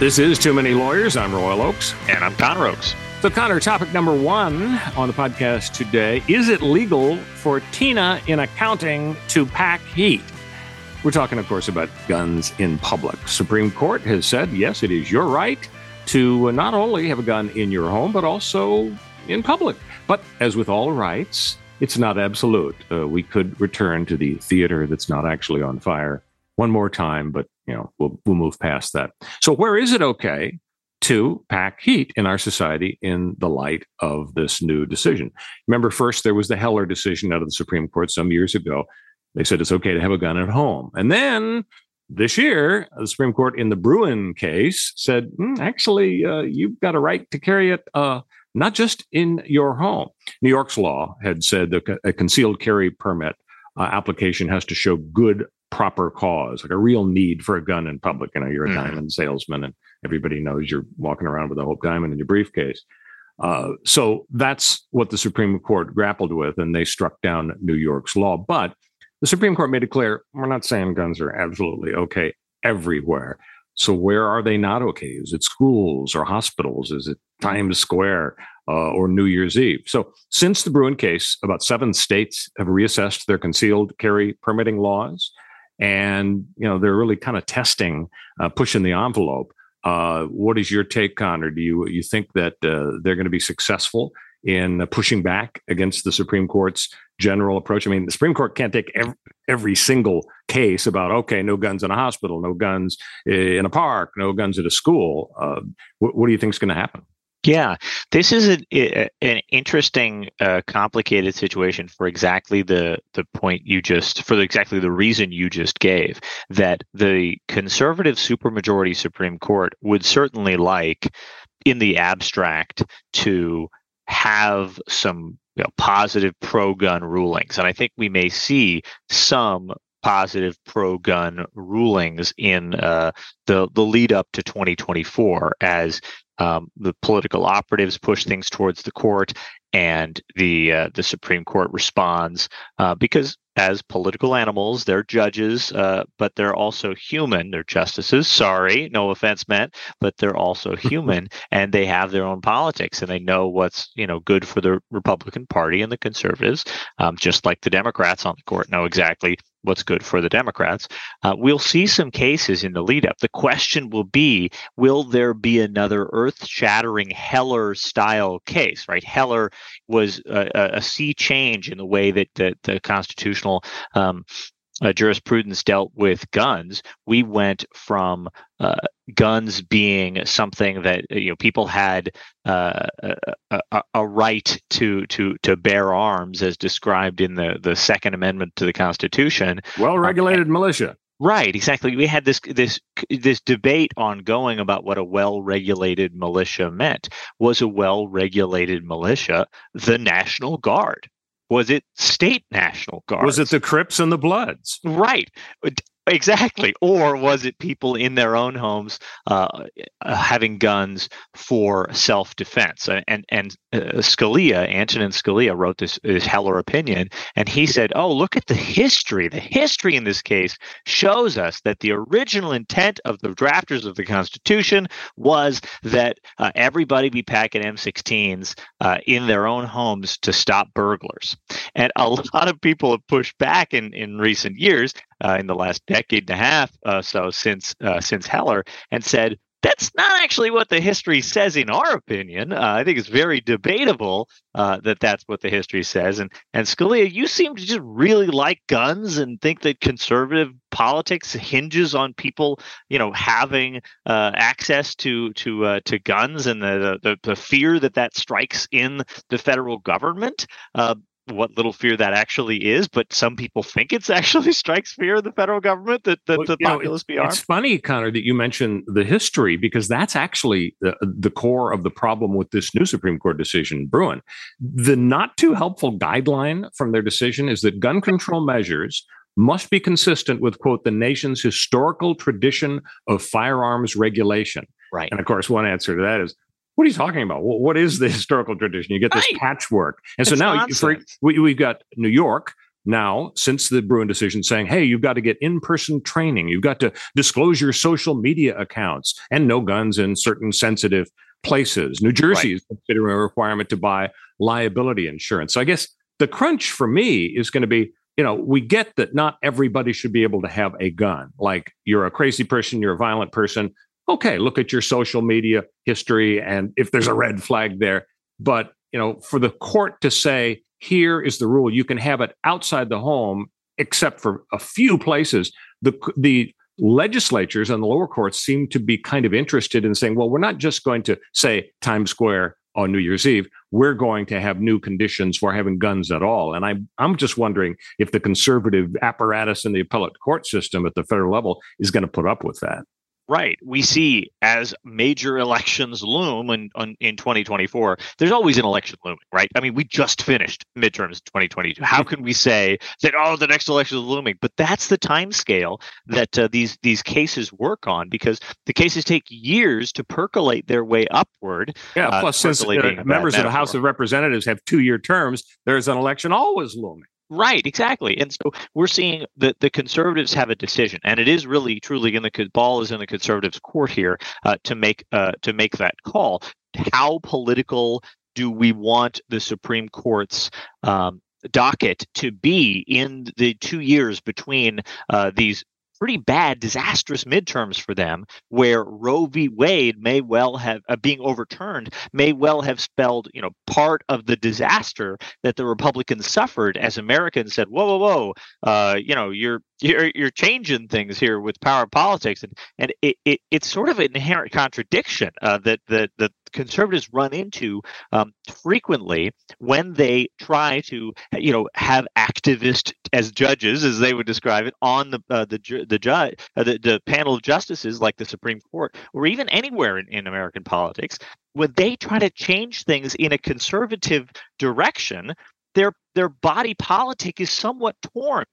This is Too Many Lawyers. I'm Royal Oakes. And I'm Connor Oakes. So, Connor, topic number one on the podcast today Is it legal for Tina in accounting to pack heat? We're talking, of course, about guns in public. Supreme Court has said, yes, it is your right to not only have a gun in your home, but also in public. But as with all rights, it's not absolute. Uh, we could return to the theater that's not actually on fire one more time, but you know we'll we'll move past that. So where is it okay to pack heat in our society in the light of this new decision? Remember, first there was the Heller decision out of the Supreme Court some years ago. They said it's okay to have a gun at home, and then this year, the Supreme Court in the Bruen case said, mm, actually, uh, you've got a right to carry it uh, not just in your home. New York's law had said that a concealed carry permit uh, application has to show good proper cause, like a real need for a gun in public. You know, you're a mm. diamond salesman and everybody knows you're walking around with a Hope Diamond in your briefcase. Uh, so that's what the Supreme Court grappled with, and they struck down New York's law. But the Supreme Court made it clear we're not saying guns are absolutely okay everywhere. So where are they not okay? Is it schools or hospitals? Is it Times Square uh, or New Year's Eve? So since the Bruen case, about seven states have reassessed their concealed carry permitting laws and you know they're really kind of testing, uh, pushing the envelope. Uh, what is your take, on? Connor? Do you you think that uh, they're going to be successful in pushing back against the Supreme Court's general approach? I mean, the Supreme Court can't take every, every single case about okay, no guns in a hospital, no guns in a park, no guns at a school. Uh, what, what do you think is going to happen? Yeah, this is a, an interesting, uh, complicated situation for exactly the the point you just for exactly the reason you just gave. That the conservative supermajority Supreme Court would certainly like, in the abstract, to have some you know, positive pro-gun rulings, and I think we may see some positive pro-gun rulings in uh, the the lead up to 2024 as um, the political operatives push things towards the court, and the uh, the Supreme Court responds uh, because as political animals, they're judges, uh, but they're also human. They're justices. Sorry, no offense meant, but they're also human, and they have their own politics, and they know what's you know good for the Republican Party and the conservatives, um, just like the Democrats on the court know exactly what's good for the Democrats. Uh, we'll see some cases in the lead up. The question will be will there be another earth shattering Heller style case, right? Heller was a, a sea change in the way that the, the constitutional um, uh, jurisprudence dealt with guns, we went from uh, guns being something that you know people had uh, a, a, a, right to to to bear arms, as described in the the Second Amendment to the Constitution. Well regulated militia. Right, exactly. We had this this this debate ongoing about what a well-regulated militia meant. Was a well-regulated militia the National Guard? Was it state National Guard? Was it the Crips and the Bloods? Right. Exactly. Or was it people in their own homes uh, uh having guns for self defense? And and uh, Scalia, Antonin Scalia, wrote this, this Heller opinion, and he said, "Oh, look at the history. The history in this case shows us that the original intent of the drafters of the Constitution was that uh, everybody be packing M16s uh, in their own homes to stop burglars." And a lot of people have pushed back in in recent years uh, in the last decade and a half uh, so since uh, since Heller and said that's not actually what the history says in our opinion. Uh, I think it's very debatable uh, that that's what the history says. And and Scalia, you seem to just really like guns and think that conservative politics hinges on people, you know, having uh, access to to uh, to guns and the, the, the fear that that strikes in the federal government. What little fear that actually is, but some people think it's actually strikes fear of the federal government that, that well, the populace know, be armed. It's funny, Connor, that you mentioned the history because that's actually the, the core of the problem with this new Supreme Court decision, Bruen. The not too helpful guideline from their decision is that gun control measures must be consistent with, quote, the nation's historical tradition of firearms regulation. Right. And of course, one answer to that is what are you talking about? what is the historical tradition? You get this right. patchwork. And so now for, we, we've got New York now since the Bruen decision saying, hey, you've got to get in person training. You've got to disclose your social media accounts and no guns in certain sensitive places. New Jersey right. is considering a requirement to buy liability insurance. So I guess the crunch for me is going to be you know, we get that not everybody should be able to have a gun. Like you're a crazy person, you're a violent person okay, look at your social media history and if there's a red flag there. But, you know, for the court to say, here is the rule, you can have it outside the home, except for a few places, the, the legislatures and the lower courts seem to be kind of interested in saying, well, we're not just going to say Times Square on New Year's Eve, we're going to have new conditions for having guns at all. And I'm I'm just wondering if the conservative apparatus in the appellate court system at the federal level is going to put up with that. Right. We see as major elections loom in, in 2024, there's always an election looming, right? I mean, we just finished midterms 2022. How can we say that, oh, the next election is looming? But that's the time scale that uh, these, these cases work on because the cases take years to percolate their way upward. Yeah. Uh, plus, since uh, members of the House of Representatives have two year terms, there's an election always looming. Right, exactly. And so we're seeing that the conservatives have a decision, and it is really truly in the ball is in the conservatives' court here uh, to make uh, to make that call. How political do we want the Supreme Court's um, docket to be in the two years between uh, these pretty bad, disastrous midterms for them, where Roe v. Wade may well have uh, being overturned may well have spelled, you know, part of the disaster that the Republicans suffered as Americans said, "Whoa, whoa, whoa, uh, you know, you're you're you're changing things here with power politics," and and it, it it's sort of an inherent contradiction uh, that that that conservatives run into um, frequently when they try to, you know, have activists as judges, as they would describe it, on the uh, the the judge uh, the, the panel of justices like the Supreme Court or even anywhere in, in American politics. When they try to change things in a conservative direction, their their body politic is somewhat torn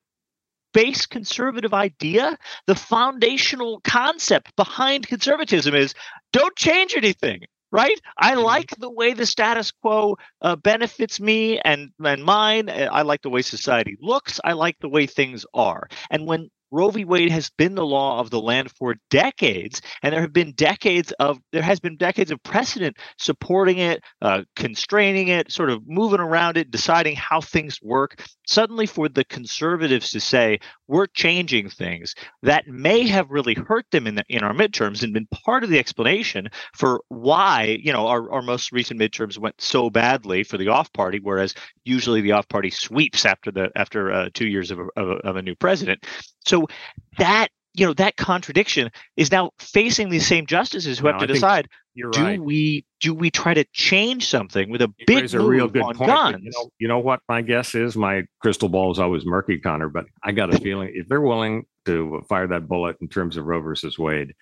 base conservative idea, the foundational concept behind conservatism is don't change anything right? I mm-hmm. like the way the status quo uh, benefits me and and mine. I like the way society looks. I like the way things are. And when Roe v. Wade has been the law of the land for decades, and there have been decades of there has been decades of precedent supporting it, uh, constraining it, sort of moving around it, deciding how things work. Suddenly, for the conservatives to say we're changing things, that may have really hurt them in the, in our midterms and been part of the explanation for why you know our, our most recent midterms went so badly for the off party, whereas usually the off party sweeps after the after uh, two years of a, of, a, of a new president. So that you know that contradiction is now facing these same justices who no, have to decide do right. we do we try to change something with a big a real good on point. guns you know, you know what my guess is my crystal ball is always murky connor but i got a feeling if they're willing to fire that bullet in terms of roe versus wade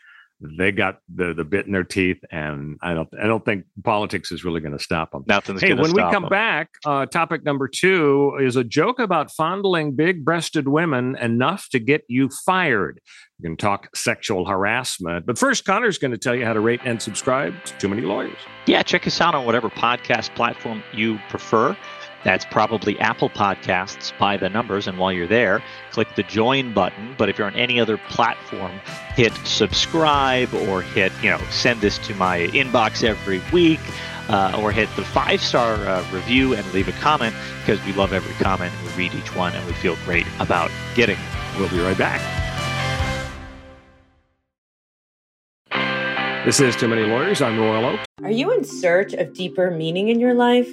they got the the bit in their teeth, and I don't I don't think politics is really going to stop them. Nothing's hey, when we come them. back, uh, topic number two is a joke about fondling big-breasted women enough to get you fired. We can talk sexual harassment, but first, Connor's going to tell you how to rate and subscribe to Too Many Lawyers. Yeah, check us out on whatever podcast platform you prefer. That's probably Apple Podcasts by the numbers. And while you're there, click the join button. But if you're on any other platform, hit subscribe or hit, you know, send this to my inbox every week. uh, or hit the five star uh, review and leave a comment because we love every comment and we read each one and we feel great about getting. We'll be right back. This is Too Many Lawyers. I'm Royal Oak. Are you in search of deeper meaning in your life?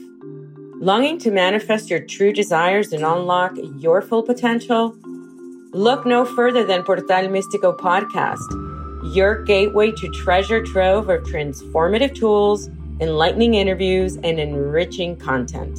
Longing to manifest your true desires and unlock your full potential? Look no further than Portal Místico podcast, your gateway to treasure trove of transformative tools, enlightening interviews, and enriching content.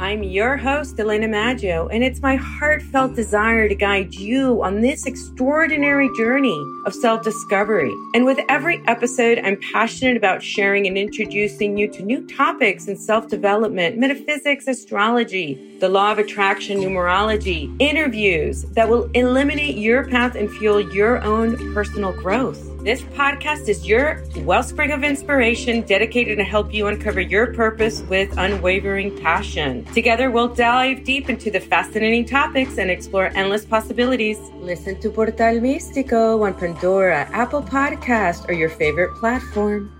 I'm your host, Elena Maggio, and it's my heartfelt desire to guide you on this extraordinary journey of self discovery. And with every episode, I'm passionate about sharing and introducing you to new topics in self development, metaphysics, astrology, the law of attraction, numerology, interviews that will eliminate your path and fuel your own personal growth. This podcast is your wellspring of inspiration dedicated to help you uncover your purpose with unwavering passion. Together, we'll dive deep into the fascinating topics and explore endless possibilities. Listen to Portal Místico on Pandora, Apple Podcast, or your favorite platform.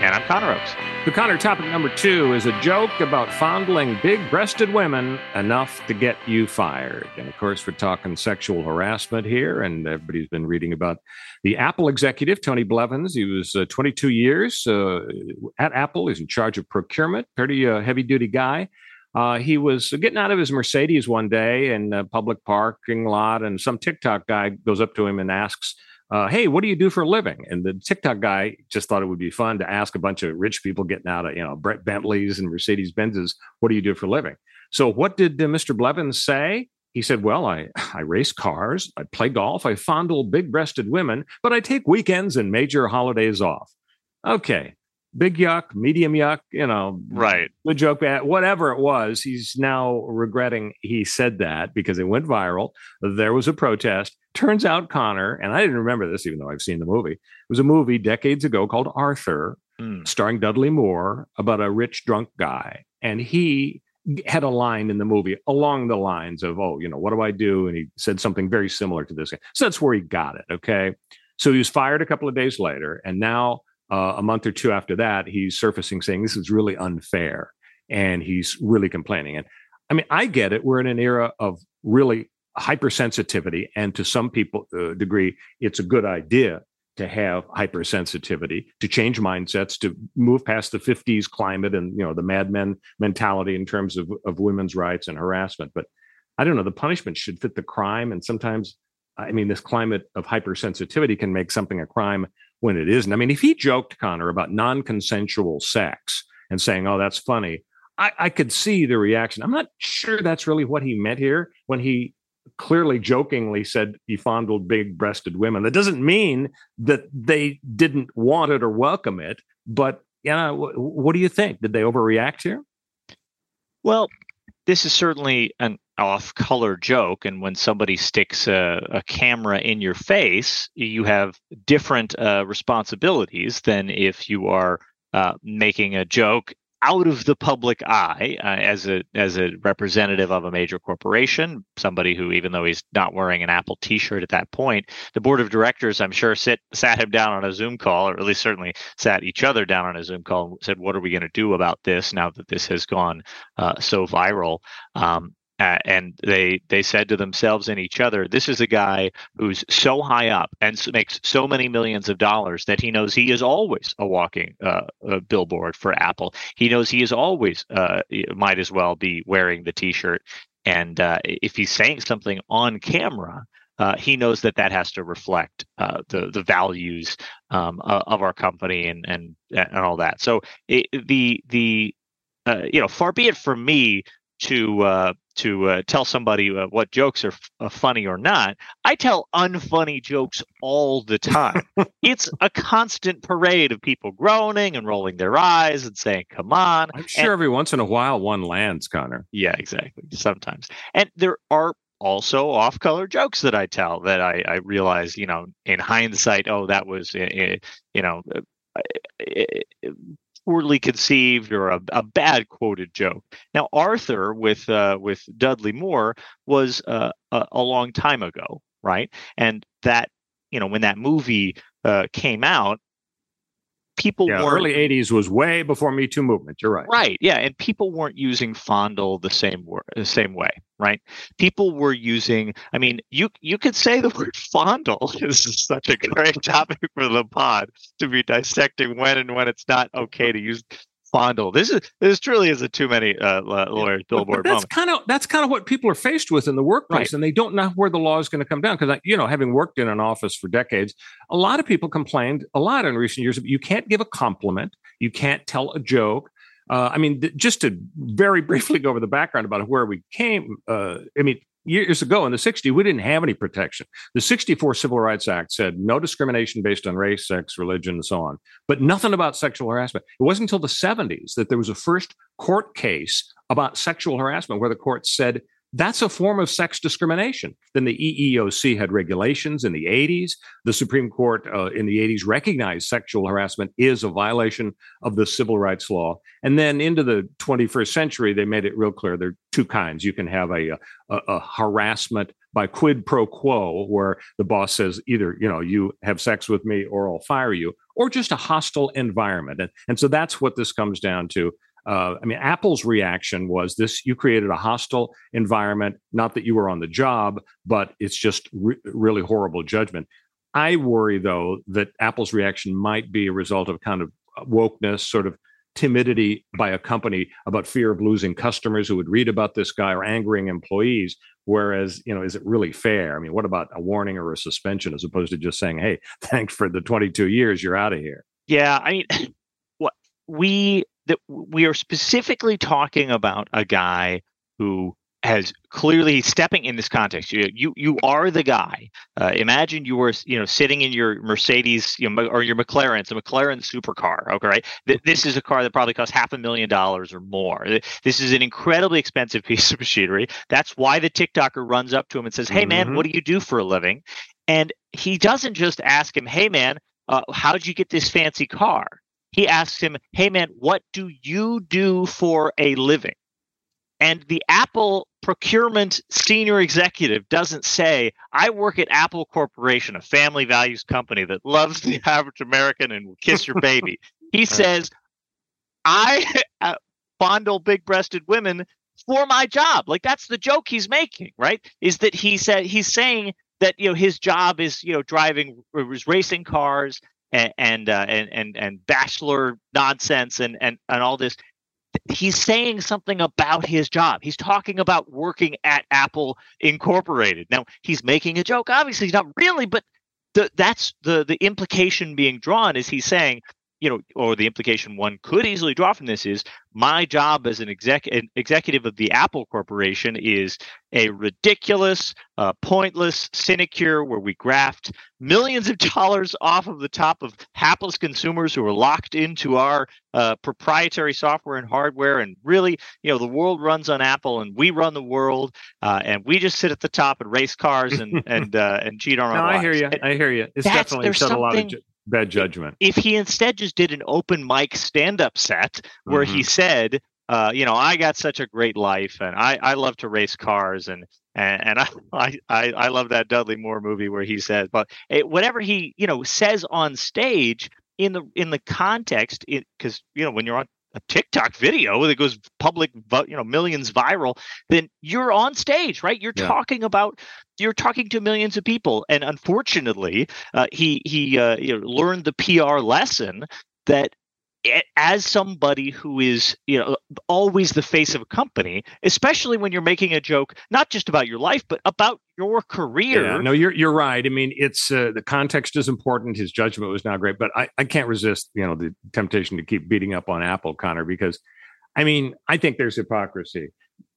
And I'm Connor Oakes. The Connor topic number two is a joke about fondling big breasted women enough to get you fired. And of course, we're talking sexual harassment here, and everybody's been reading about the Apple executive, Tony Blevins. He was uh, 22 years uh, at Apple, he's in charge of procurement, pretty uh, heavy duty guy. Uh, he was getting out of his Mercedes one day in a public parking lot, and some TikTok guy goes up to him and asks, uh, hey, what do you do for a living? And the TikTok guy just thought it would be fun to ask a bunch of rich people getting out of, you know, Brett Bentleys and Mercedes Benzes, what do you do for a living? So what did uh, Mr. Blevins say? He said, well, I, I race cars, I play golf, I fondle big breasted women, but I take weekends and major holidays off. Okay big yuck, medium yuck, you know, right. Good joke, bad, whatever it was. He's now regretting he said that because it went viral. There was a protest. Turns out Connor, and I didn't remember this even though I've seen the movie, it was a movie decades ago called Arthur, mm. starring Dudley Moore about a rich drunk guy. And he had a line in the movie along the lines of, oh, you know, what do I do? And he said something very similar to this. So that's where he got it. Okay. So he was fired a couple of days later. And now uh, a month or two after that, he's surfacing saying this is really unfair, and he's really complaining. And I mean, I get it. We're in an era of really hypersensitivity, and to some people uh, degree, it's a good idea to have hypersensitivity, to change mindsets, to move past the 50s climate and you know the Mad Men mentality in terms of, of women's rights and harassment. But I don't know, the punishment should fit the crime. And sometimes, I mean, this climate of hypersensitivity can make something a crime when it isn't. I mean, if he joked, Connor, about non consensual sex and saying, oh, that's funny, I, I could see the reaction. I'm not sure that's really what he meant here when he clearly jokingly said he fondled big breasted women. That doesn't mean that they didn't want it or welcome it. But, you yeah, what do you think? Did they overreact here? Well, this is certainly an off color joke. And when somebody sticks a, a, camera in your face, you have different uh, responsibilities than if you are uh, making a joke out of the public eye uh, as a as a representative of a major corporation, somebody who, even though he's not wearing an Apple T-shirt at that point, the board of directors, I'm sure, sit sat him down on a Zoom call, or at least certainly sat each other down on a Zoom call and said, "What are we going to do about this now that this has gone uh, so viral?" Um, uh, and they they said to themselves and each other, "This is a guy who's so high up and makes so many millions of dollars that he knows he is always a walking uh, a billboard for Apple. He knows he is always uh, might as well be wearing the T-shirt. And uh, if he's saying something on camera." Uh, he knows that that has to reflect uh, the the values um, of our company and and and all that. So it, the the you know, far be it from me to uh, to uh, tell somebody uh, what jokes are f- uh, funny or not. I tell unfunny jokes all the time. it's a constant parade of people groaning and rolling their eyes and saying, "Come on!" I'm sure and, every once in a while one lands, Connor. Yeah, exactly. Sometimes, and there are also off-color jokes that I tell that I, I realize, you know, in hindsight, oh, that was, eh, eh, you know, eh, poorly conceived or a, a bad quoted joke. Now, Arthur with uh, with Dudley Moore was uh, a, a, long time ago, right? And that you know when that movie uh, came out, people yeah, weren't early '80s was way before Me Too movement. You're right. Right. Yeah, and people weren't using fondle the same word, the same way. Right. People were using. I mean, you you could say the word fondle is such a great topic for the pod to be dissecting when and when it's not okay to use fondle. This is this truly is a too many uh, lawyers billboard. But, that's kind of that's kind of what people are faced with in the workplace, right. and they don't know where the law is going to come down. Because you know, having worked in an office for decades, a lot of people complained a lot in recent years. You can't give a compliment, you can't tell a joke. Uh, I mean, th- just to very briefly go over the background about where we came. Uh, I mean, years ago in the 60s, we didn't have any protection. The 64 Civil Rights Act said no discrimination based on race, sex, religion, and so on, but nothing about sexual harassment. It wasn't until the 70s that there was a first court case about sexual harassment where the court said that's a form of sex discrimination. Then the EEOC had regulations in the 80s. The Supreme Court uh, in the 80s recognized sexual harassment is a violation of the civil rights law. And then into the 21st century, they made it real clear there are two kinds. You can have a, a, a harassment by quid pro quo, where the boss says either, you know, you have sex with me or I'll fire you, or just a hostile environment. And, and so that's what this comes down to. Uh, I mean, Apple's reaction was this you created a hostile environment, not that you were on the job, but it's just re- really horrible judgment. I worry, though, that Apple's reaction might be a result of kind of wokeness, sort of timidity by a company about fear of losing customers who would read about this guy or angering employees. Whereas, you know, is it really fair? I mean, what about a warning or a suspension as opposed to just saying, hey, thanks for the 22 years, you're out of here? Yeah. I mean, what we that we are specifically talking about a guy who has clearly stepping in this context. You you, you are the guy. Uh, imagine you were you know sitting in your Mercedes you know, or your McLaren. It's a McLaren supercar. Okay, right? Th- this is a car that probably costs half a million dollars or more. This is an incredibly expensive piece of machinery. That's why the TikToker runs up to him and says, "Hey man, mm-hmm. what do you do for a living?" And he doesn't just ask him, "Hey man, uh, how did you get this fancy car?" He asks him, Hey man, what do you do for a living? And the Apple procurement senior executive doesn't say, I work at Apple Corporation, a family values company that loves the average American and will kiss your baby. He says, I uh, fondle big breasted women for my job. Like that's the joke he's making, right? Is that he said he's saying that you know his job is you know driving racing cars and and uh, and, and and bachelor nonsense and and and all this he's saying something about his job. He's talking about working at Apple Incorporated. Now he's making a joke. Obviously, he's not really, but the, that's the the implication being drawn is he's saying you know, or the implication one could easily draw from this is my job as an, exec- an executive of the Apple Corporation is a ridiculous, uh, pointless sinecure where we graft millions of dollars off of the top of hapless consumers who are locked into our uh, proprietary software and hardware. And really, you know, the world runs on Apple, and we run the world, uh, and we just sit at the top and race cars and and uh, and cheat on our. no, our. I hear you. I hear you. It's definitely said a lot of bad judgment. If he instead just did an open mic stand up set where mm-hmm. he said, uh, you know, I got such a great life and I, I love to race cars and and, and I, I I love that Dudley Moore movie where he says, but it, whatever he you know says on stage in the in the context, because you know when you're on a TikTok video that goes public, you know, millions viral, then you're on stage, right? You're yeah. talking about, you're talking to millions of people, and unfortunately, uh, he he uh, you know, learned the PR lesson that as somebody who is you know always the face of a company especially when you're making a joke not just about your life but about your career. Yeah, no you're you're right. I mean it's uh, the context is important. His judgment was not great but I, I can't resist you know the temptation to keep beating up on apple connor because i mean i think there's hypocrisy.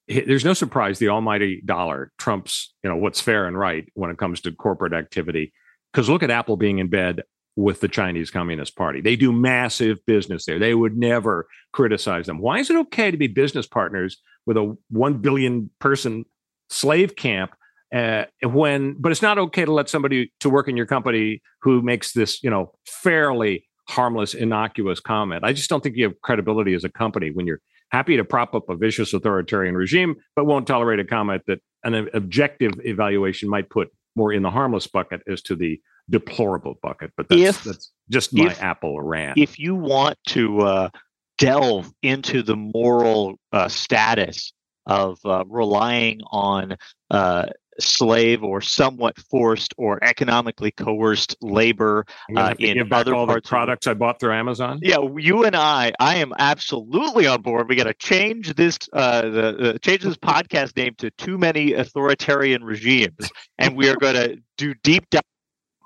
There's no surprise the almighty dollar trumps you know what's fair and right when it comes to corporate activity because look at apple being in bed with the Chinese Communist Party. They do massive business there. They would never criticize them. Why is it okay to be business partners with a 1 billion person slave camp uh, when but it's not okay to let somebody to work in your company who makes this, you know, fairly harmless innocuous comment. I just don't think you have credibility as a company when you're happy to prop up a vicious authoritarian regime but won't tolerate a comment that an objective evaluation might put more in the harmless bucket as to the deplorable bucket. But that's, if that's just my if, Apple rant. If you want to uh, delve into the moral uh, status of uh, relying on uh, slave or somewhat forced or economically coerced labor uh, in other all parts the products I bought through Amazon. Yeah, you and I, I am absolutely on board. We got to change this, uh, the, change this podcast name to "Too Many Authoritarian Regimes," and we are going to do deep dive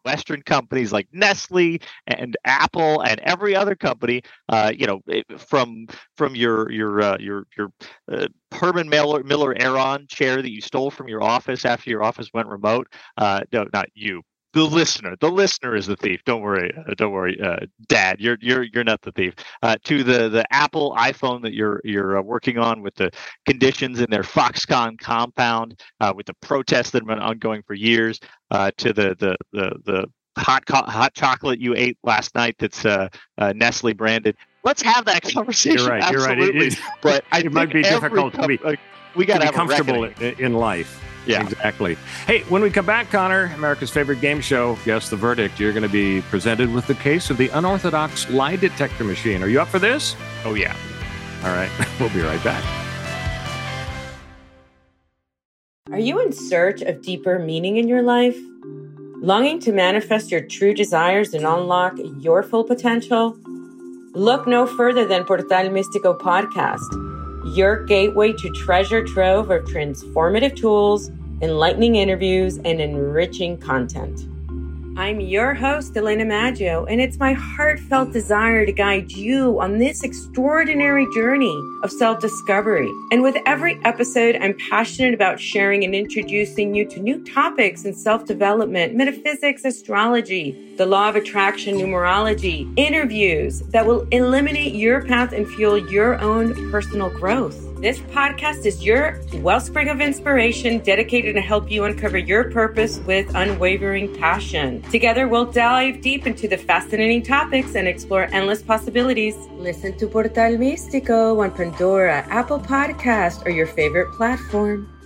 Western companies like Nestle and Apple and every other company, uh, you know, from from your your uh, your your uh, Herman Miller Miller Aeron chair that you stole from your office after your office went remote. Uh, no, not you, the listener. The listener is the thief. Don't worry. Uh, don't worry, uh, Dad. You're you're you're not the thief. Uh, to the the Apple iPhone that you're you're uh, working on with the conditions in their Foxconn compound, uh, with the protests that have been ongoing for years. Uh, to the the the the hot co- hot chocolate you ate last night that's Nestle branded. Let's have that conversation. You're right. Absolutely. You're right. It, but I it might be difficult to be. we got to be comfortable in life. Yeah. Exactly. Hey, when we come back, Connor, America's favorite game show, Guess the Verdict, you're going to be presented with the case of the unorthodox lie detector machine. Are you up for this? Oh, yeah. All right. We'll be right back. Are you in search of deeper meaning in your life? Longing to manifest your true desires and unlock your full potential? Look no further than Portal Místico podcast, your gateway to treasure trove of transformative tools enlightening interviews, and enriching content. I'm your host, Elena Maggio, and it's my heartfelt desire to guide you on this extraordinary journey of self discovery. And with every episode, I'm passionate about sharing and introducing you to new topics in self development, metaphysics, astrology, the law of attraction, numerology, interviews that will eliminate your path and fuel your own personal growth. This podcast is your wellspring of inspiration dedicated to help you uncover your purpose with unwavering passion. Together, we'll dive deep into the fascinating topics and explore endless possibilities. Listen to Portal Místico on Pandora, Apple Podcast, or your favorite platform.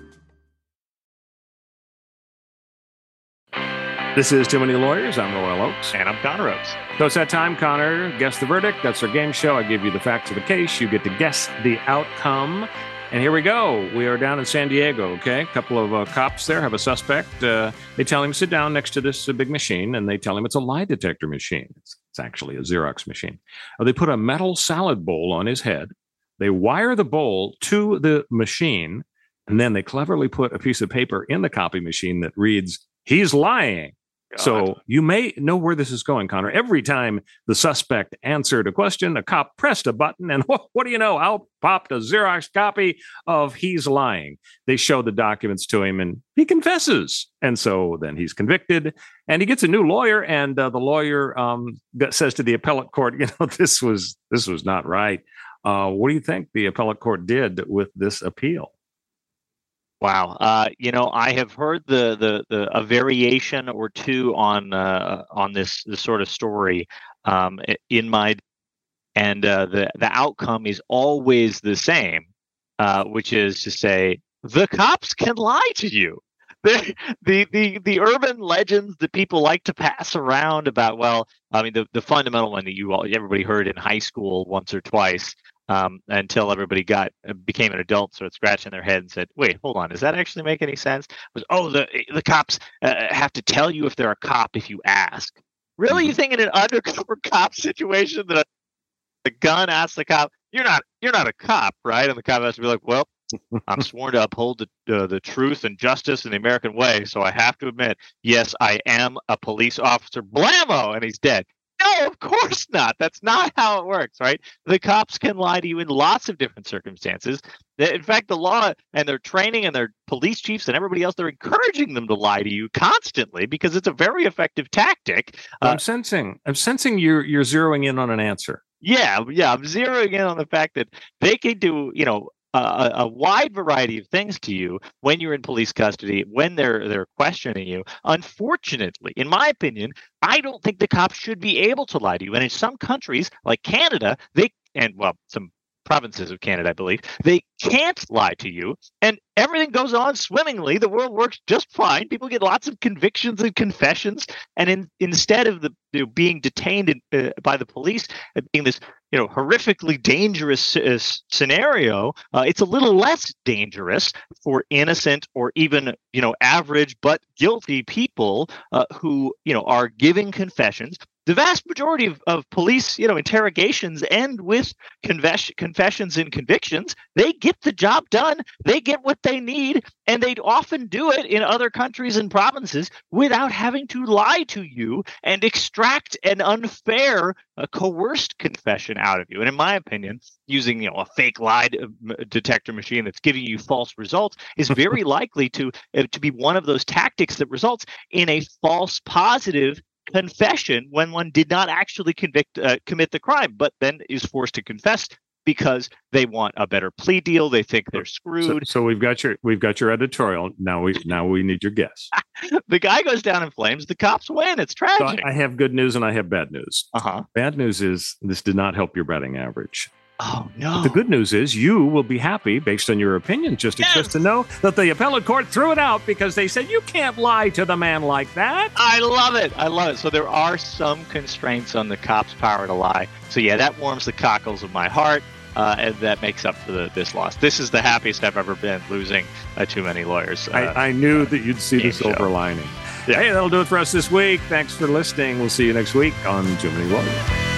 This is Too Many Lawyers. I'm Royal Oakes. And I'm Connor Oakes. So it's that time, Connor. Guess the verdict. That's our game show. I give you the facts of the case. You get to guess the outcome. And here we go. We are down in San Diego, okay? A couple of uh, cops there have a suspect. Uh, they tell him to sit down next to this uh, big machine, and they tell him it's a lie detector machine. It's, it's actually a Xerox machine. Uh, they put a metal salad bowl on his head. They wire the bowl to the machine, and then they cleverly put a piece of paper in the copy machine that reads, He's lying. God. So you may know where this is going, Connor. Every time the suspect answered a question, a cop pressed a button, and what, what do you know? Out popped a Xerox copy of He's Lying. They show the documents to him, and he confesses. And so then he's convicted, and he gets a new lawyer. And uh, the lawyer um, says to the appellate court, "You know, this was this was not right. Uh, what do you think the appellate court did with this appeal?" Wow, uh, you know, I have heard the, the the a variation or two on uh, on this this sort of story um, in my, and uh, the the outcome is always the same, uh, which is to say the cops can lie to you. The, the the the urban legends that people like to pass around about well i mean the, the fundamental one that you all everybody heard in high school once or twice um, until everybody got uh, became an adult, sort of scratching their head and said, "Wait, hold on, does that actually make any sense?" was oh the the cops uh, have to tell you if they're a cop if you ask. Really, mm-hmm. you think in an undercover cop situation that a, the gun asks the cop, "You're not you're not a cop, right?" And the cop has to be like, "Well." I'm sworn to uphold the uh, the truth and justice in the American way, so I have to admit, yes, I am a police officer. Blammo, and he's dead. No, of course not. That's not how it works, right? The cops can lie to you in lots of different circumstances. In fact, the law and their training and their police chiefs and everybody else, they're encouraging them to lie to you constantly because it's a very effective tactic. I'm uh, sensing, I'm sensing you're you're zeroing in on an answer. Yeah, yeah, I'm zeroing in on the fact that they can do, you know, a, a, wide variety of things to you when you're in police custody, when they're they're questioning you. Unfortunately, in my opinion, I don't think the cops should be able to lie to you. And in some countries like Canada, they and well, some provinces of Canada, I believe, they can't lie to you, and everything goes on swimmingly. The world works just fine. People get lots of convictions and confessions, and in, instead of the you know, being detained in, uh, by the police and being this you know horrifically dangerous uh, scenario, uh, it's a little less dangerous for innocent or even you know average but guilty people uh, who you know are giving confessions the vast majority of, of police, you know, interrogations end with confess- confessions and convictions. They get the job done. They get what they need, and they often do it in other countries and provinces without having to lie to you and extract an unfair, a coerced confession out of you. And in my opinion, using you know a fake lie detector machine that's giving you false results is very likely to uh, to be one of those tactics that results in a false positive confession when one did not actually convict uh, commit the crime, but then is forced to confess because they want a better plea deal. They think they're screwed. So, so we've got your we've got your editorial. Now we now we need your guess. the guy goes down in flames. The cops win. It's tragic. So I have good news and I have bad news. Uh huh. Bad news is this did not help your batting average. Oh no! But the good news is you will be happy, based on your opinion, just yes. just to know that the appellate court threw it out because they said you can't lie to the man like that. I love it. I love it. So there are some constraints on the cop's power to lie. So yeah, that warms the cockles of my heart. Uh, and that makes up for the, this loss. This is the happiest I've ever been losing uh, too many lawyers. Uh, I, I, knew that you'd see the silver show. lining. Yeah. Hey, that'll do it for us this week. Thanks for listening. We'll see you next week on Too Many Lawyers.